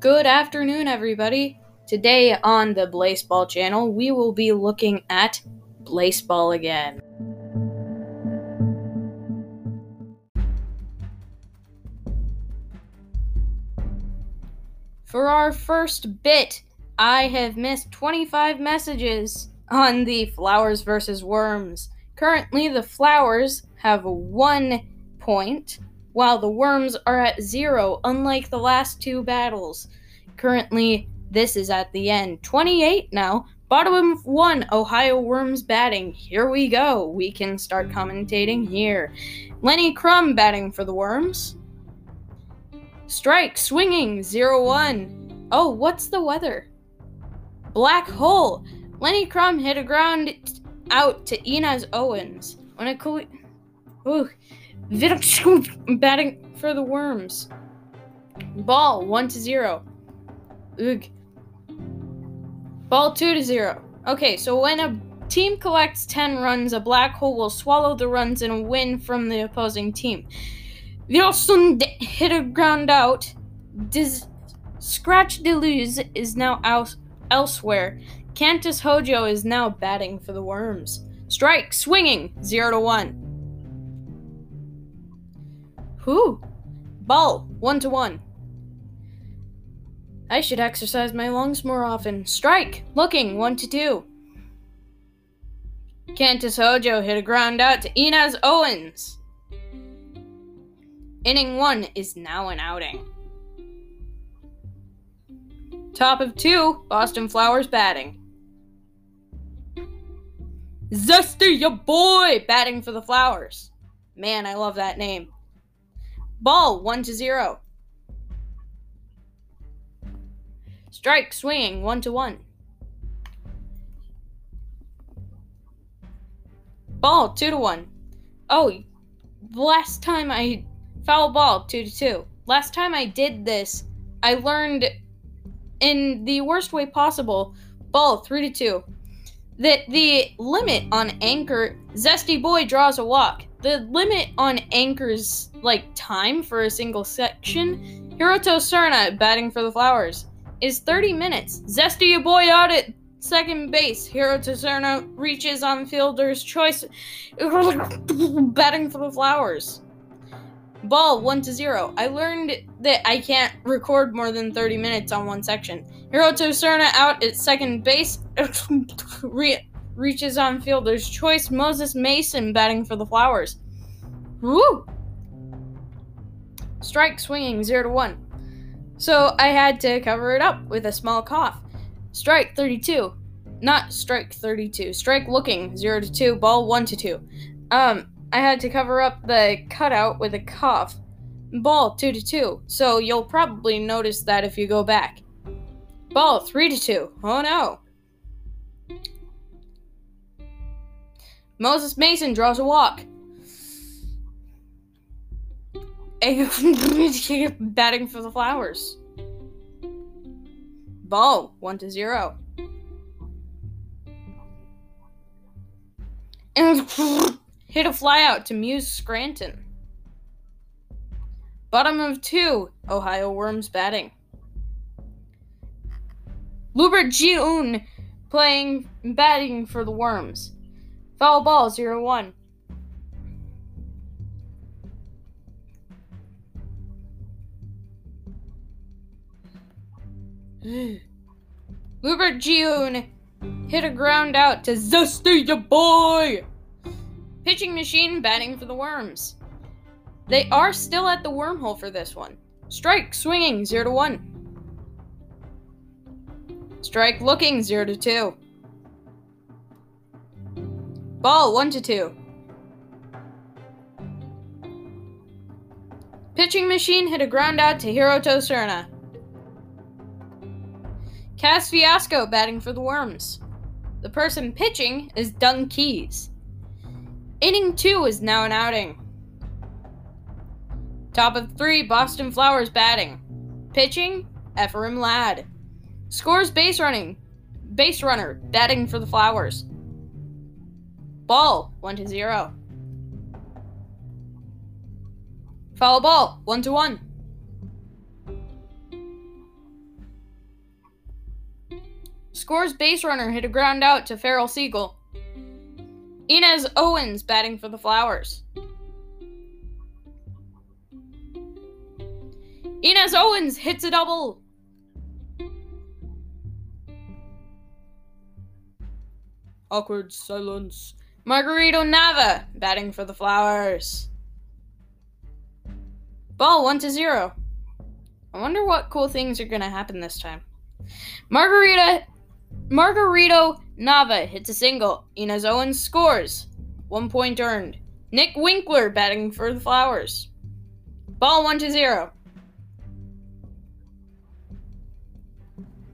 Good afternoon, everybody. Today on the Blaseball channel, we will be looking at Blaseball again. For our first bit, I have missed 25 messages on the Flowers versus Worms. Currently, the Flowers have one point, while the Worms are at zero, unlike the last two battles. Currently, this is at the end. 28 now. Bottom of one, Ohio Worms batting. Here we go. We can start commentating here. Lenny Crum batting for the Worms. Strike, swinging, 0 1. Oh, what's the weather? Black hole. Lenny Crum hit a ground out to Inez Owens. When a cool. Ooh. batting for the Worms. Ball, 1 to 0. Ugh. Ball 2 to 0. Okay, so when a team collects 10 runs, a black hole will swallow the runs and win from the opposing team. Wilson hit a ground out. Dis- Scratch Deleuze is now out elsewhere. Cantus Hojo is now batting for the Worms. Strike, swinging, 0 to 1. Whew. Ball, 1 to 1. I should exercise my lungs more often. Strike! Looking, 1 to 2. Cantus Hojo hit a ground out to Inez Owens. Inning 1 is now an outing. Top of 2, Boston Flowers batting. Zesty, your boy! Batting for the Flowers. Man, I love that name. Ball, 1 to 0. Strike swinging one to one. Ball two to one. Oh, last time I foul ball two to two. Last time I did this, I learned in the worst way possible. Ball three to two. That the limit on anchor zesty boy draws a walk. The limit on anchor's like time for a single section. Hiroto Serna batting for the Flowers is 30 minutes. Zesty a boy out at second base. Hiroto Serna reaches on fielder's choice, batting for the Flowers. Ball 1 to 0. I learned that I can't record more than 30 minutes on one section. Hiroto Serna out at second base, re- reaches on fielder's choice. Moses Mason batting for the Flowers. Woo! Strike swinging 0 to 1. So I had to cover it up with a small cough. Strike 32. Not strike 32. Strike looking 0 to 2. Ball 1 to 2. Um, I had to cover up the cutout with a cough. Ball 2 to 2. So you'll probably notice that if you go back. Ball 3 to 2. Oh no. Moses Mason draws a walk. batting for the Flowers. Ball, 1 to 0. And hit a flyout to Muse Scranton. Bottom of 2, Ohio Worms batting. Lubert June playing batting for the Worms. Foul ball 0 Lubert June hit a ground out to Zesty the boy! Pitching machine batting for the Worms. They are still at the wormhole for this one. Strike swinging 0 to 1. Strike looking 0 to 2. Ball 1 to 2. Pitching machine hit a ground out to Hiroto Serna. Cass Fiasco batting for the Worms. The person pitching is Dung Keys. Inning two is now an outing. Top of three, Boston Flowers batting. Pitching, Ephraim Ladd. Scores base running. Base runner batting for the Flowers. Ball, 1 to 0. Foul ball, 1 to 1. Scores base runner, hit a ground out to Farrell Siegel. Inez Owens batting for the Flowers. Inez Owens hits a double. Awkward silence. Margarito Nava batting for the Flowers. Ball 1 to 0. I wonder what cool things are going to happen this time. Margarita Margarito Nava hits a single. Inez Owens scores. One point earned. Nick Winkler batting for the Flowers. Ball 1 to 0.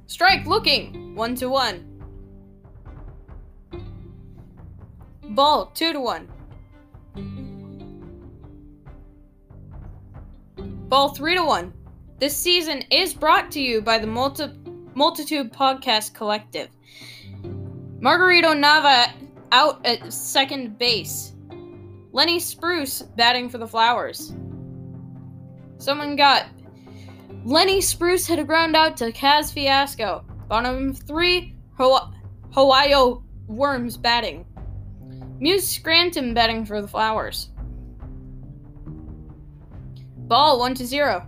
Strike looking. 1 to 1. Ball, 2 to 1. Ball, 3 to 1. This season is brought to you by the Multi- Multitude Podcast Collective. Margarito Nava out at second base. Lenny Spruce batting for the Flowers. Someone got Lenny Spruce hit a ground out to Kaz Fiasco. Bottom three, Ohio Worms batting. Muse Scranton betting for the Flowers. Ball 1 to 0.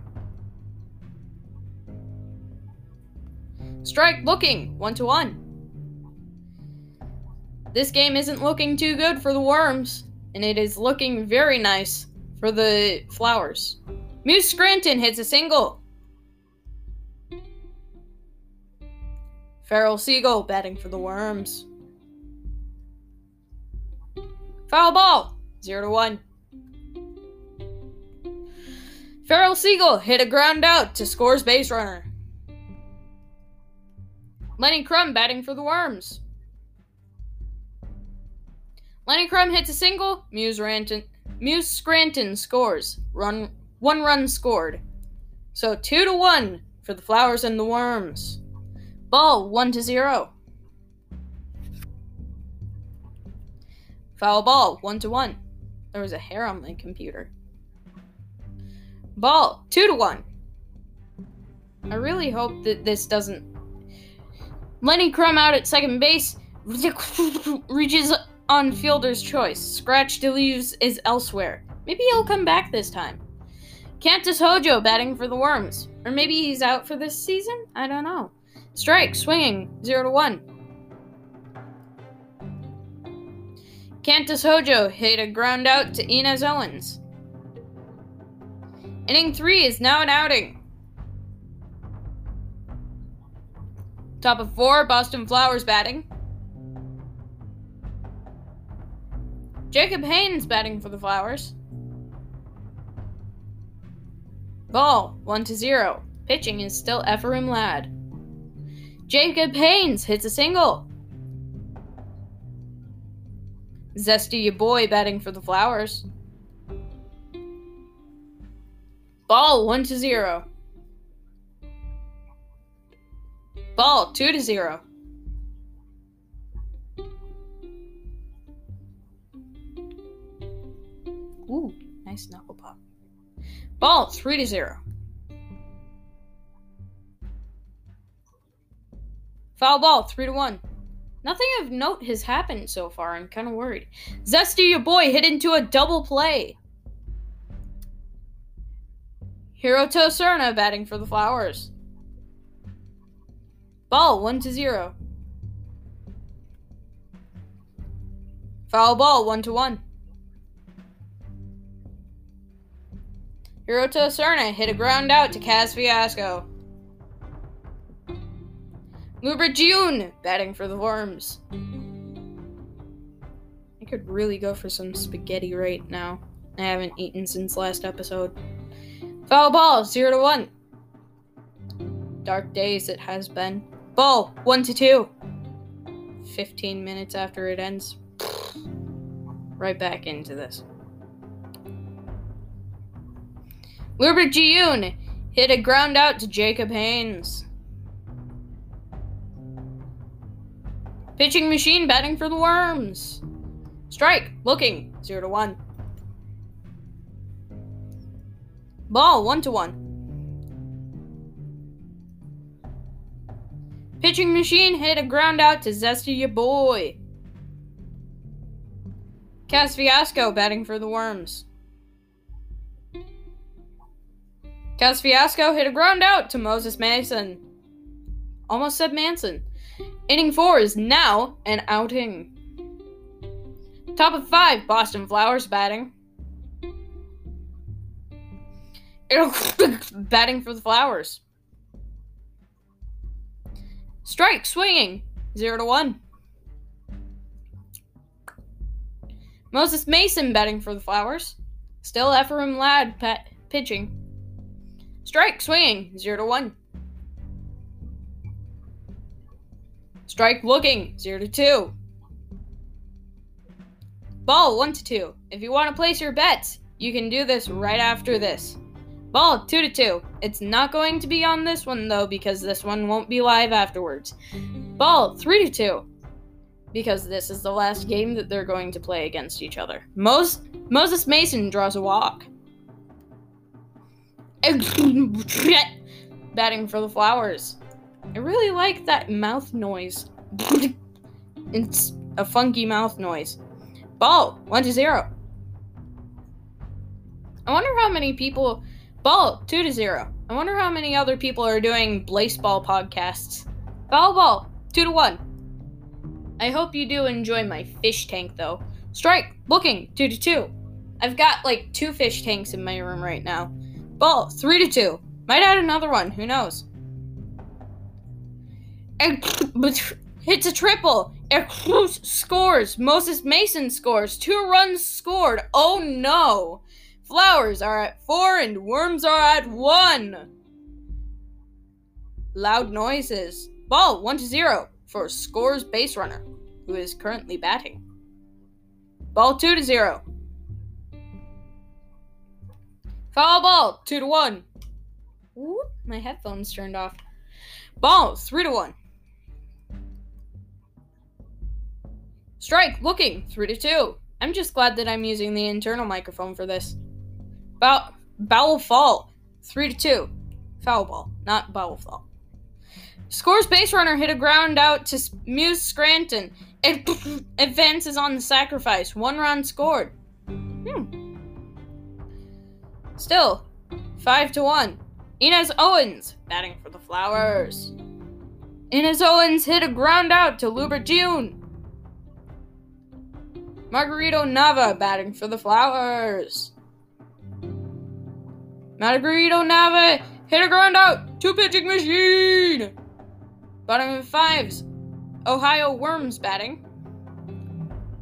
Strike looking 1 to 1. This game isn't looking too good for the Worms, and it is looking very nice for the Flowers. Moose Scranton hits a single. Farrell Siegel batting for the Worms. Foul ball. Zero to one. Farrell Siegel hit a ground out to scores base runner. Lenny Crum batting for the Worms. Lenny Crum hits a single. Muse Ranton, Muse Scranton scores. Run one run scored. So two to one for the Flowers and the Worms. Ball one to zero. Foul ball, one to one. There was a hair on my computer. Ball, two to one. I really hope that this doesn't. Lenny Crum out at second base reaches on fielder's choice. Scratch Deleuze is elsewhere. Maybe he'll come back this time. Cantus Hojo batting for the Worms. Or maybe he's out for this season? I don't know. Strike, swinging, 0 to 1. Cantus Hojo hit a ground out to Inez Owens. Inning three is now an outing. Top of four, Boston Flowers batting. Jacob Haynes batting for the Flowers. Ball, 1 to 0. Pitching is still Ephraim Ladd. Jacob Haynes hits a single. Zesty your boy batting for the Flowers. Ball 1 to 0. Ball 2 to 0. Ooh, nice knuckle pop. Ball 3 to 0. Foul ball 3 to 1. Nothing of note has happened so far. I'm kind of worried. Zesty, your boy, hit into a double play. Hiroto Serna batting for the Flowers. Ball 1 to 0. Foul ball 1 to 1. Hiroto Serna hit a ground out to Kaz Fiasco. Lubra June batting for the Worms. I could really go for some spaghetti right now. I haven't eaten since last episode. Foul ball, 0 to 1. Dark days it has been. Ball, 1 to 2. 15 minutes after it ends. Right back into this. Lubert Jiyun hit a ground out to Jacob Haynes. Pitching machine batting for the Worms. Strike, looking, 0 to 1. Ball, 1 to 1. Pitching machine hit a ground out to Zesty your boy. Cas Fiasco batting for the Worms. Cas Fiasco hit a ground out to Moses Mason. Almost said Manson. Inning four is now an outing. Top of five, Boston Flowers batting. batting for the Flowers. Strike swinging. Zero to one. Moses Mason batting for the Flowers. Still Ephraim Ladd pitching. Strike swinging. Zero to one. Strike looking. Zero to two. Ball one to two. If you want to place your bets, you can do this right after this. Ball two to two. It's not going to be on this one though because this one won't be live afterwards. Ball three to two. Because this is the last game that they're going to play against each other. Mos- Moses Mason draws a walk. Batting for the Flowers. I really like that mouth noise. it's a funky mouth noise. Ball, 1 to 0. I wonder how many people. Ball, 2 to 0. I wonder how many other people are doing baseball podcasts. Foul ball, 2 to 1. I hope you do enjoy my fish tank though. Strike, looking, 2 to 2. I've got like two fish tanks in my room right now. Ball, 3 to 2. Might add another one, who knows? And hits a triple. Scores. Moses Mason scores. Two runs scored. Oh no. Flowers are at four and worms are at one. Loud noises. Ball one to zero for scores base runner, who is currently batting. Ball two to zero. Foul ball two to one. Ooh, my headphones turned off. Ball three to one. Strike, looking, 3 to 2. I'm just glad that I'm using the internal microphone for this. Bow, Bowel Fall, 3 to 2. Foul ball, not Bowel Fall. Scores base runner hit a ground out to Muse Scranton. It advances on the sacrifice. One run scored. Hmm. Still, 5 to 1. Inez Owens batting for the Flowers. Inez Owens hit a ground out to Lubert June. Margarito Nava batting for the Flowers. Margarito Nava hit a ground out two pitching machine. Bottom of fives. Ohio Worms batting.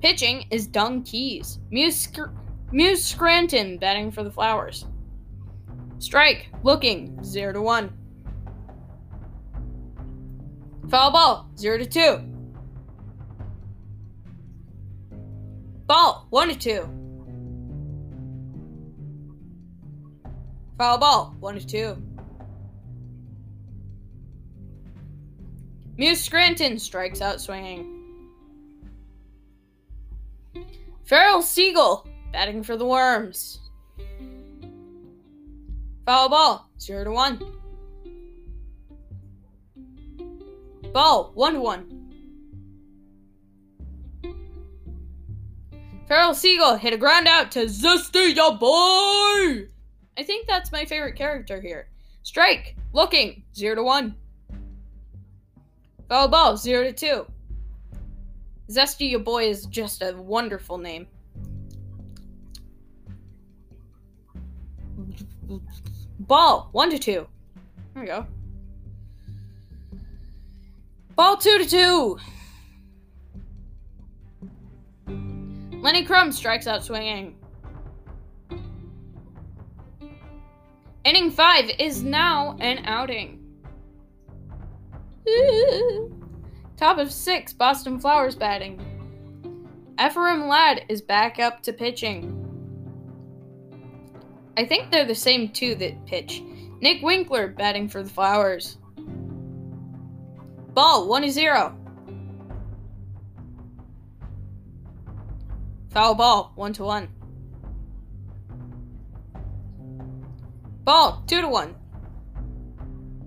Pitching is Dung Keys. Muse, Muse Scranton batting for the Flowers. Strike looking 0 to 1. Foul ball 0 to 2. Ball, one to two. Foul ball, one to two. Muse Scranton strikes out swinging. Farrell Siegel batting for the Worms. Foul ball, zero to one. Ball, one to one. Farrell Siegel hit a ground out to Zesty, ya boy! I think that's my favorite character here. Strike, looking, 0 to 1. Foul ball, 0 to 2. Zesty, your boy is just a wonderful name. Ball, 1 to 2. There we go. Ball, 2 to 2. Lenny Crumb strikes out swinging. Inning five is now an outing. Top of six, Boston Flowers batting. Ephraim Ladd is back up to pitching. I think they're the same two that pitch. Nick Winkler batting for the Flowers. Ball, 1 0. Foul ball, one to one. Ball, two to one.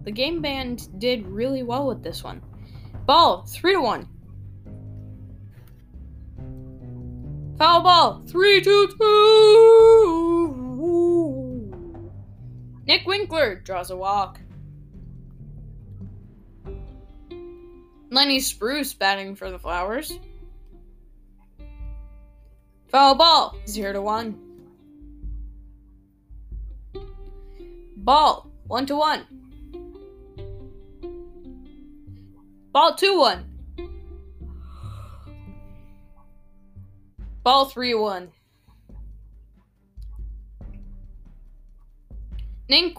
The game band did really well with this one. Ball, three to one. Foul ball, three to two. Nick Winkler draws a walk. Lenny Spruce batting for the Flowers. Foul ball, zero to one. Ball, one to one. Ball 2 1. Ball 3 1. Nick,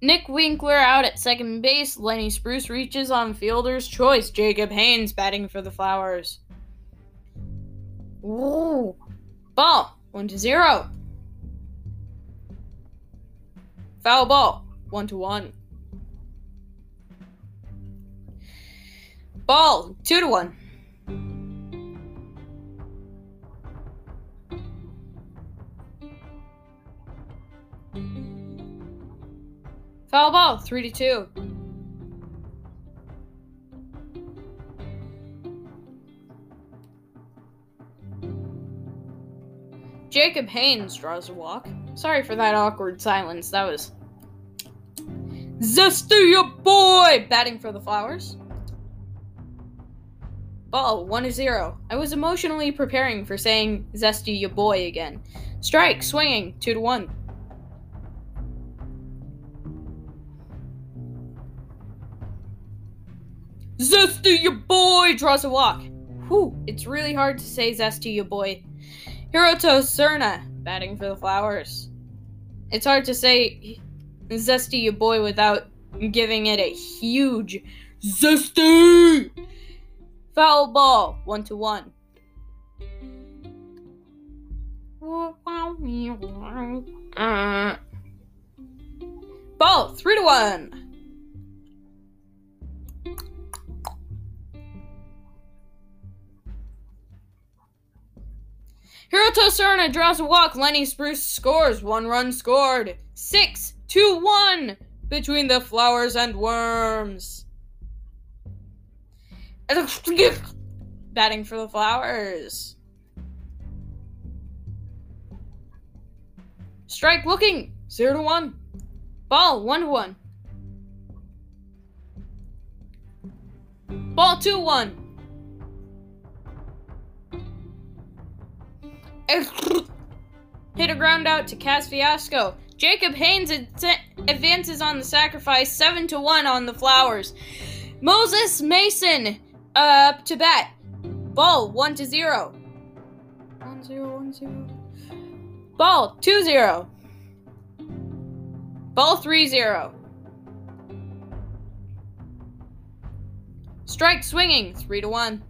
Nick Winkler out at second base. Lenny Spruce reaches on fielder's choice. Jacob Haynes batting for the Flowers. Ooh. Ball 1 to 0. Foul ball 1 to 1. Ball, two to one. Foul ball, three to two. Jacob Haynes draws a walk. Sorry for that awkward silence. That was Zesty, your boy, batting for the Flowers. Ball, 1 to 0. I was emotionally preparing for saying Zesty your boy again. Strike, swinging, 2 to 1. Zesty your boy draws a walk. Whew, it's really hard to say Zesty your boy. Hiroto Serna, batting for the Flowers. It's hard to say Zesty ya boy without giving it a huge Zesty! Foul ball, one to one. ball, three to one. Hiroto Serna draws a walk. Lenny Spruce scores. One run scored. Six to one between the flowers and worms. Batting for the Flowers. Strike looking. 0 to 1. Ball 1 to 1. Ball 2 1. Hit a ground out to Cas Fiasco. Jacob Haynes advances on the sacrifice 7 to 1 on the Flowers. Moses Mason uh, up to bat. Ball, 1 to 0. 1 0, 1 0. Ball, 2 0. Ball, 3 0. Strike swinging, 3 to 1.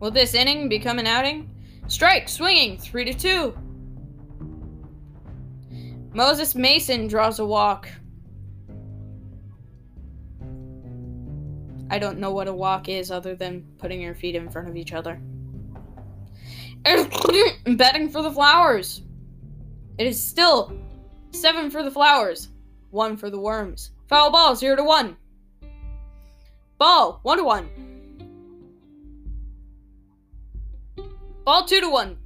Will this inning become an outing? Strike swinging, 3 to 2. Moses Mason draws a walk. I don't know what a walk is other than putting your feet in front of each other. Betting for the flowers. It is still seven for the flowers, one for the worms. Foul ball, zero to one. Ball, one to one. Ball, two to one.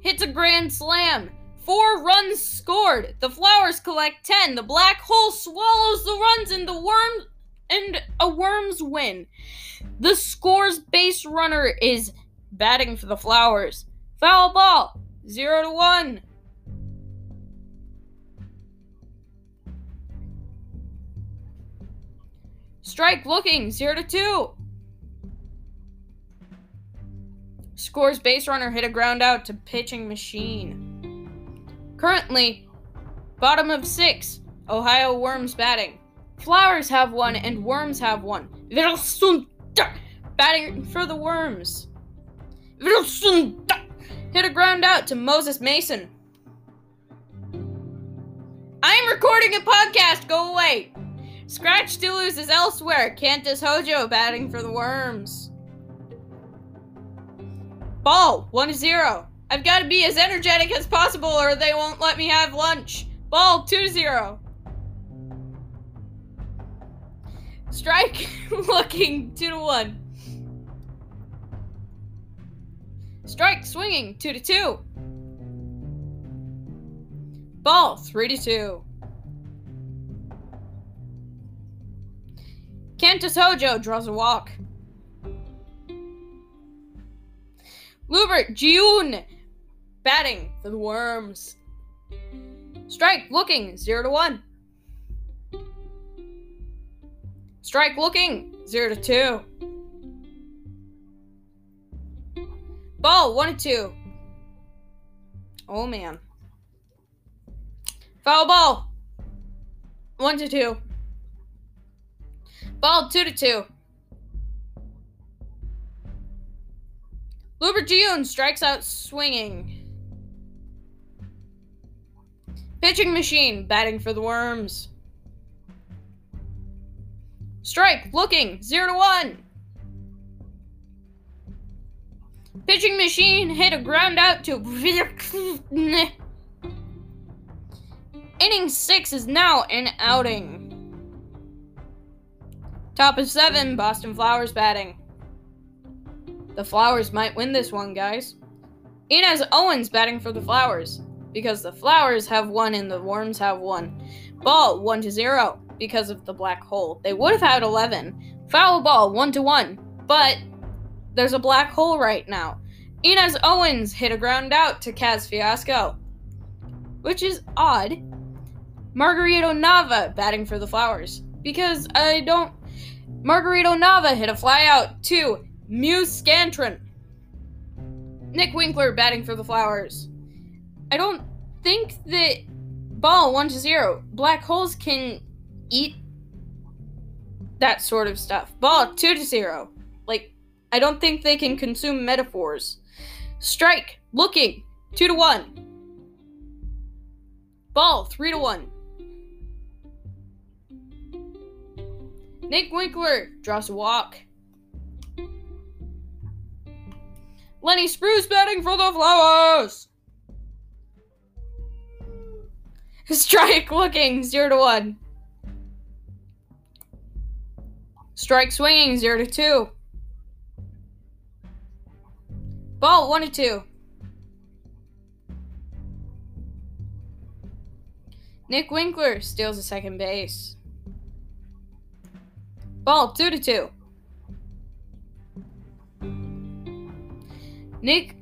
Hits a grand slam. Four runs scored. The flowers collect 10. The black hole swallows the runs and the worm and a worms win. The scores base runner is batting for the flowers. Foul ball. 0 to 1. Strike looking 0 to 2. Scores base runner hit a ground out to pitching machine. Currently, bottom of six, Ohio Worms batting. Flowers have one and Worms have one. Batting for the Worms. Hit a ground out to Moses Mason. I am recording a podcast. Go away. Scratch lose is elsewhere. Cantus Hojo batting for the Worms. Ball 1 0. I've got to be as energetic as possible or they won't let me have lunch. Ball 2 to 0. Strike looking 2 to 1. Strike swinging 2 to 2. Ball 3 to 2. Cantus Hojo draws a walk. Lubert June batting for the Worms. Strike looking 0 to 1. Strike looking 0 to 2. Ball 1 to 2. Oh man. Foul ball 1 to 2. Ball 2 to 2. Lubert June strikes out swinging. Pitching machine batting for the Worms. Strike looking 0 to 1. Pitching machine hit a ground out to. Inning 6 is now an outing. Top of 7, Boston Flowers batting. The Flowers might win this one, guys. Inez Owens batting for the Flowers because the Flowers have one and the Worms have one. Ball 1 to 0 because of the black hole. They would have had 11. Foul ball 1 to 1, but there's a black hole right now. Inez Owens hit a ground out to Kaz Fiasco, which is odd. Margarito Nava batting for the Flowers because I don't. Margarito Nava hit a flyout to Muse Scantron. Nick Winkler batting for the Flowers. I don't think that ball 1 to 0. Black holes can eat that sort of stuff. Ball 2 to 0. Like, I don't think they can consume metaphors. Strike, looking, 2 to 1. Ball 3 to 1. Nick Winkler draws a walk. Lenny Spruce batting for the Flowers. Strike looking 0 to 1. Strike swinging 0 to 2. Ball 1 to 2. Nick Winkler steals a second base. Ball 2 to 2. Nick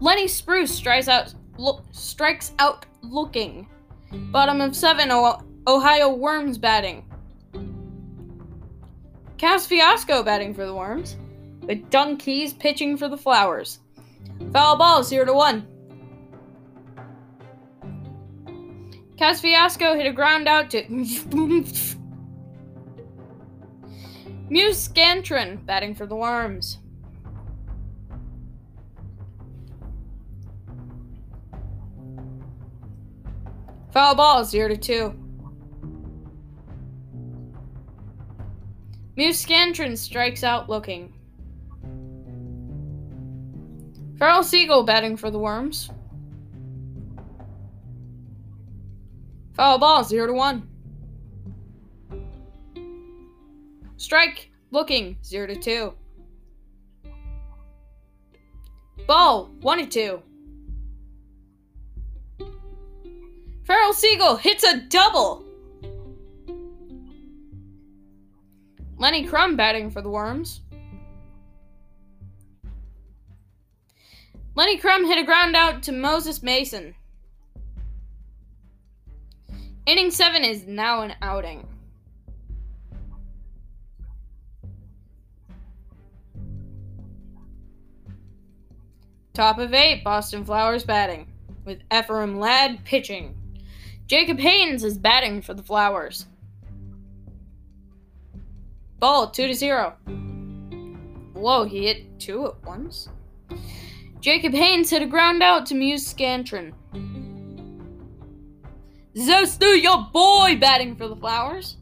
Lenny Spruce strikes out lo- strikes out looking. Bottom of 7 o- Ohio Worms batting. Kaz Fiasco batting for the Worms. With Dunk Keys pitching for the Flowers. Foul ball 0 to 1. Kaz Fiasco hit a ground out to Muse Scantron batting for the Worms. Foul ball, 0 to 2. Muse Scantron strikes out looking. Farrell Siegel batting for the Worms. Foul ball, 0 to 1. Strike, looking, 0 to 2. Ball, 1 to 2. Farrell Siegel hits a double. Lenny Crum batting for the Worms. Lenny Crum hit a ground out to Moses Mason. Inning 7 is now an outing. Top of 8, Boston Flowers batting, with Ephraim Ladd pitching. Jacob Haynes is batting for the Flowers. Ball 2 to 0. Whoa, he hit two at once. Jacob Haynes hit a ground out to Muse Scantron. Zesty, your boy, batting for the Flowers.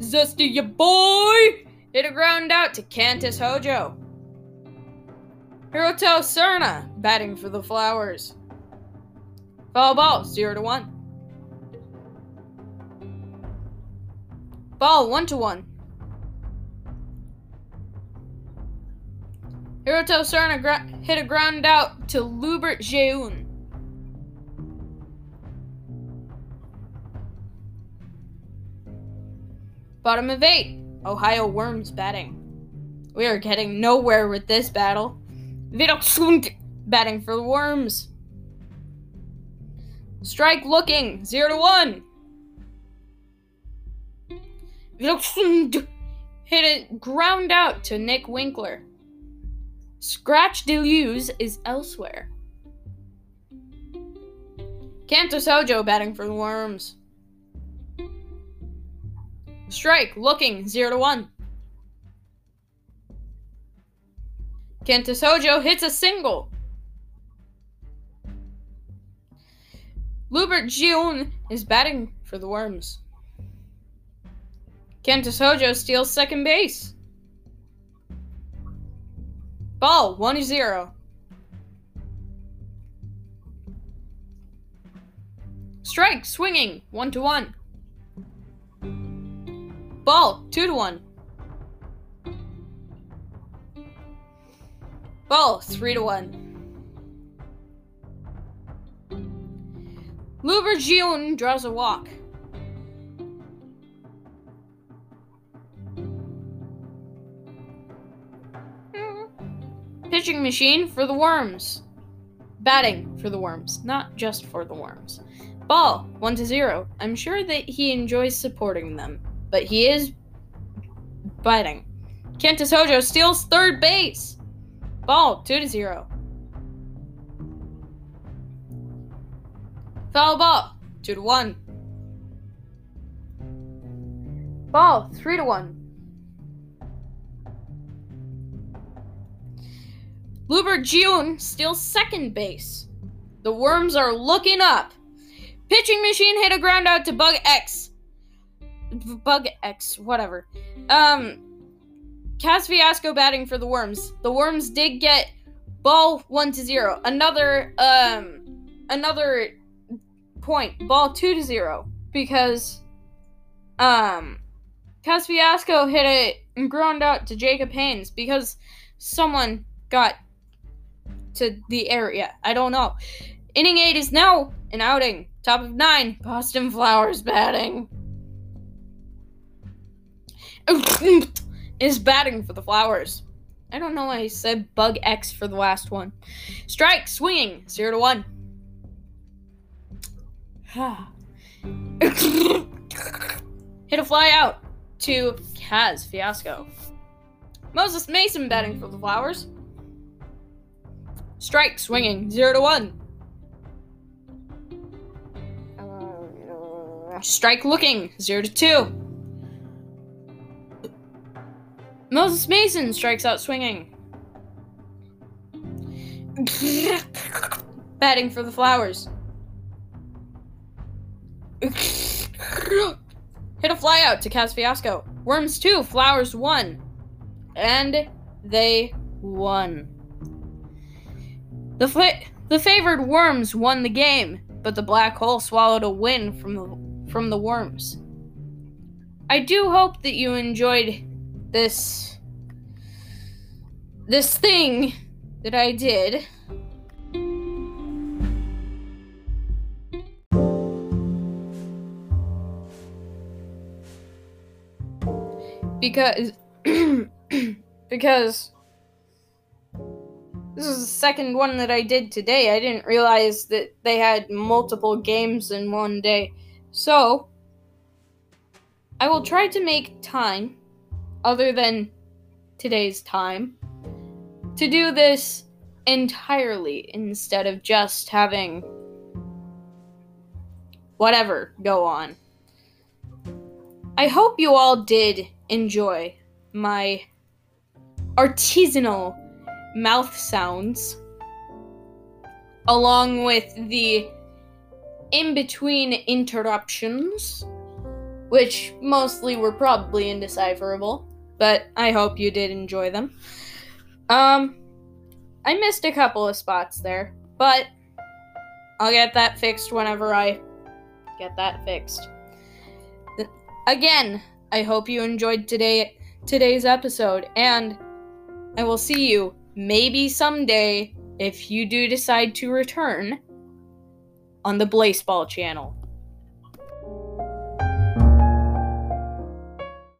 Zesty, your boy, hit a ground out to Cantus Hojo. Hiroto Serna, batting for the Flowers. Foul ball, 0 to 1. Ball, 1 to 1. Hiroto Serna gra- hit a ground out to Lubert Jeun. Bottom of 8. Ohio Worms batting. We are getting nowhere with this battle. Vidalsund batting for the Worms. Strike looking, 0 to 1. Vidalsund hit it ground out to Nick Winkler. Scratch Deleuze is elsewhere. Cantus Hojo batting for the Worms. Strike, looking, 0 to 1. Cantus Hojo hits a single. Lubert Gion is batting for the Worms. Cantus Hojo steals second base. Ball, 1 0. Strike, swinging, 1 to 1. Ball, 2 to 1. Ball, 3 to 1. Lubergion draws a walk. Pitching machine for the worms. Batting for the worms, not just for the worms. Ball, 1 to 0. I'm sure that he enjoys supporting them but he is biting. Cantus Hojo steals third base. Ball, 2 to 0. Foul ball, 2 to 1. Ball, 3 to 1. Lubert June steals second base. The Worms are looking up. Pitching machine hit a ground out to Bug X. Bug X, whatever. Um, Cas Fiasco batting for the Worms. The Worms did get ball one to zero. Another um, another point. Ball two to zero because um, Cas Fiasco hit it and ground out to Jacob Haynes because someone got to the area. I don't know. Inning eight is now an outing. Top of nine. Boston Flowers batting. Is batting for the Flowers. I don't know why I said bug X for the last one. Strike, swinging, 0 to 1. Hit a fly out to Kaz Fiasco. Moses Mason batting for the Flowers. Strike, swinging, 0 to 1. Strike looking, 0 to 2. Moses Mason strikes out swinging. Batting for the Flowers. Hit a fly out to Cas Fiasco. Worms 2, Flowers 1. And they won. The, fa- the favored Worms won the game, but the Black Hole swallowed a win from the, from the Worms. I do hope that you enjoyed this this thing that I did. Because because this is the second one that I did today. I didn't realize that they had multiple games in one day. So, I will try to make time other than today's time to do this entirely instead of just having whatever go on. I hope you all did enjoy my artisanal mouth sounds along with the in between interruptions, which mostly were probably indecipherable but I hope you did enjoy them. Um, I missed a couple of spots there, but I'll get that fixed whenever I get that fixed. Again, I hope you enjoyed today today's episode and I will see you maybe someday if you do decide to return on the Blaseball channel.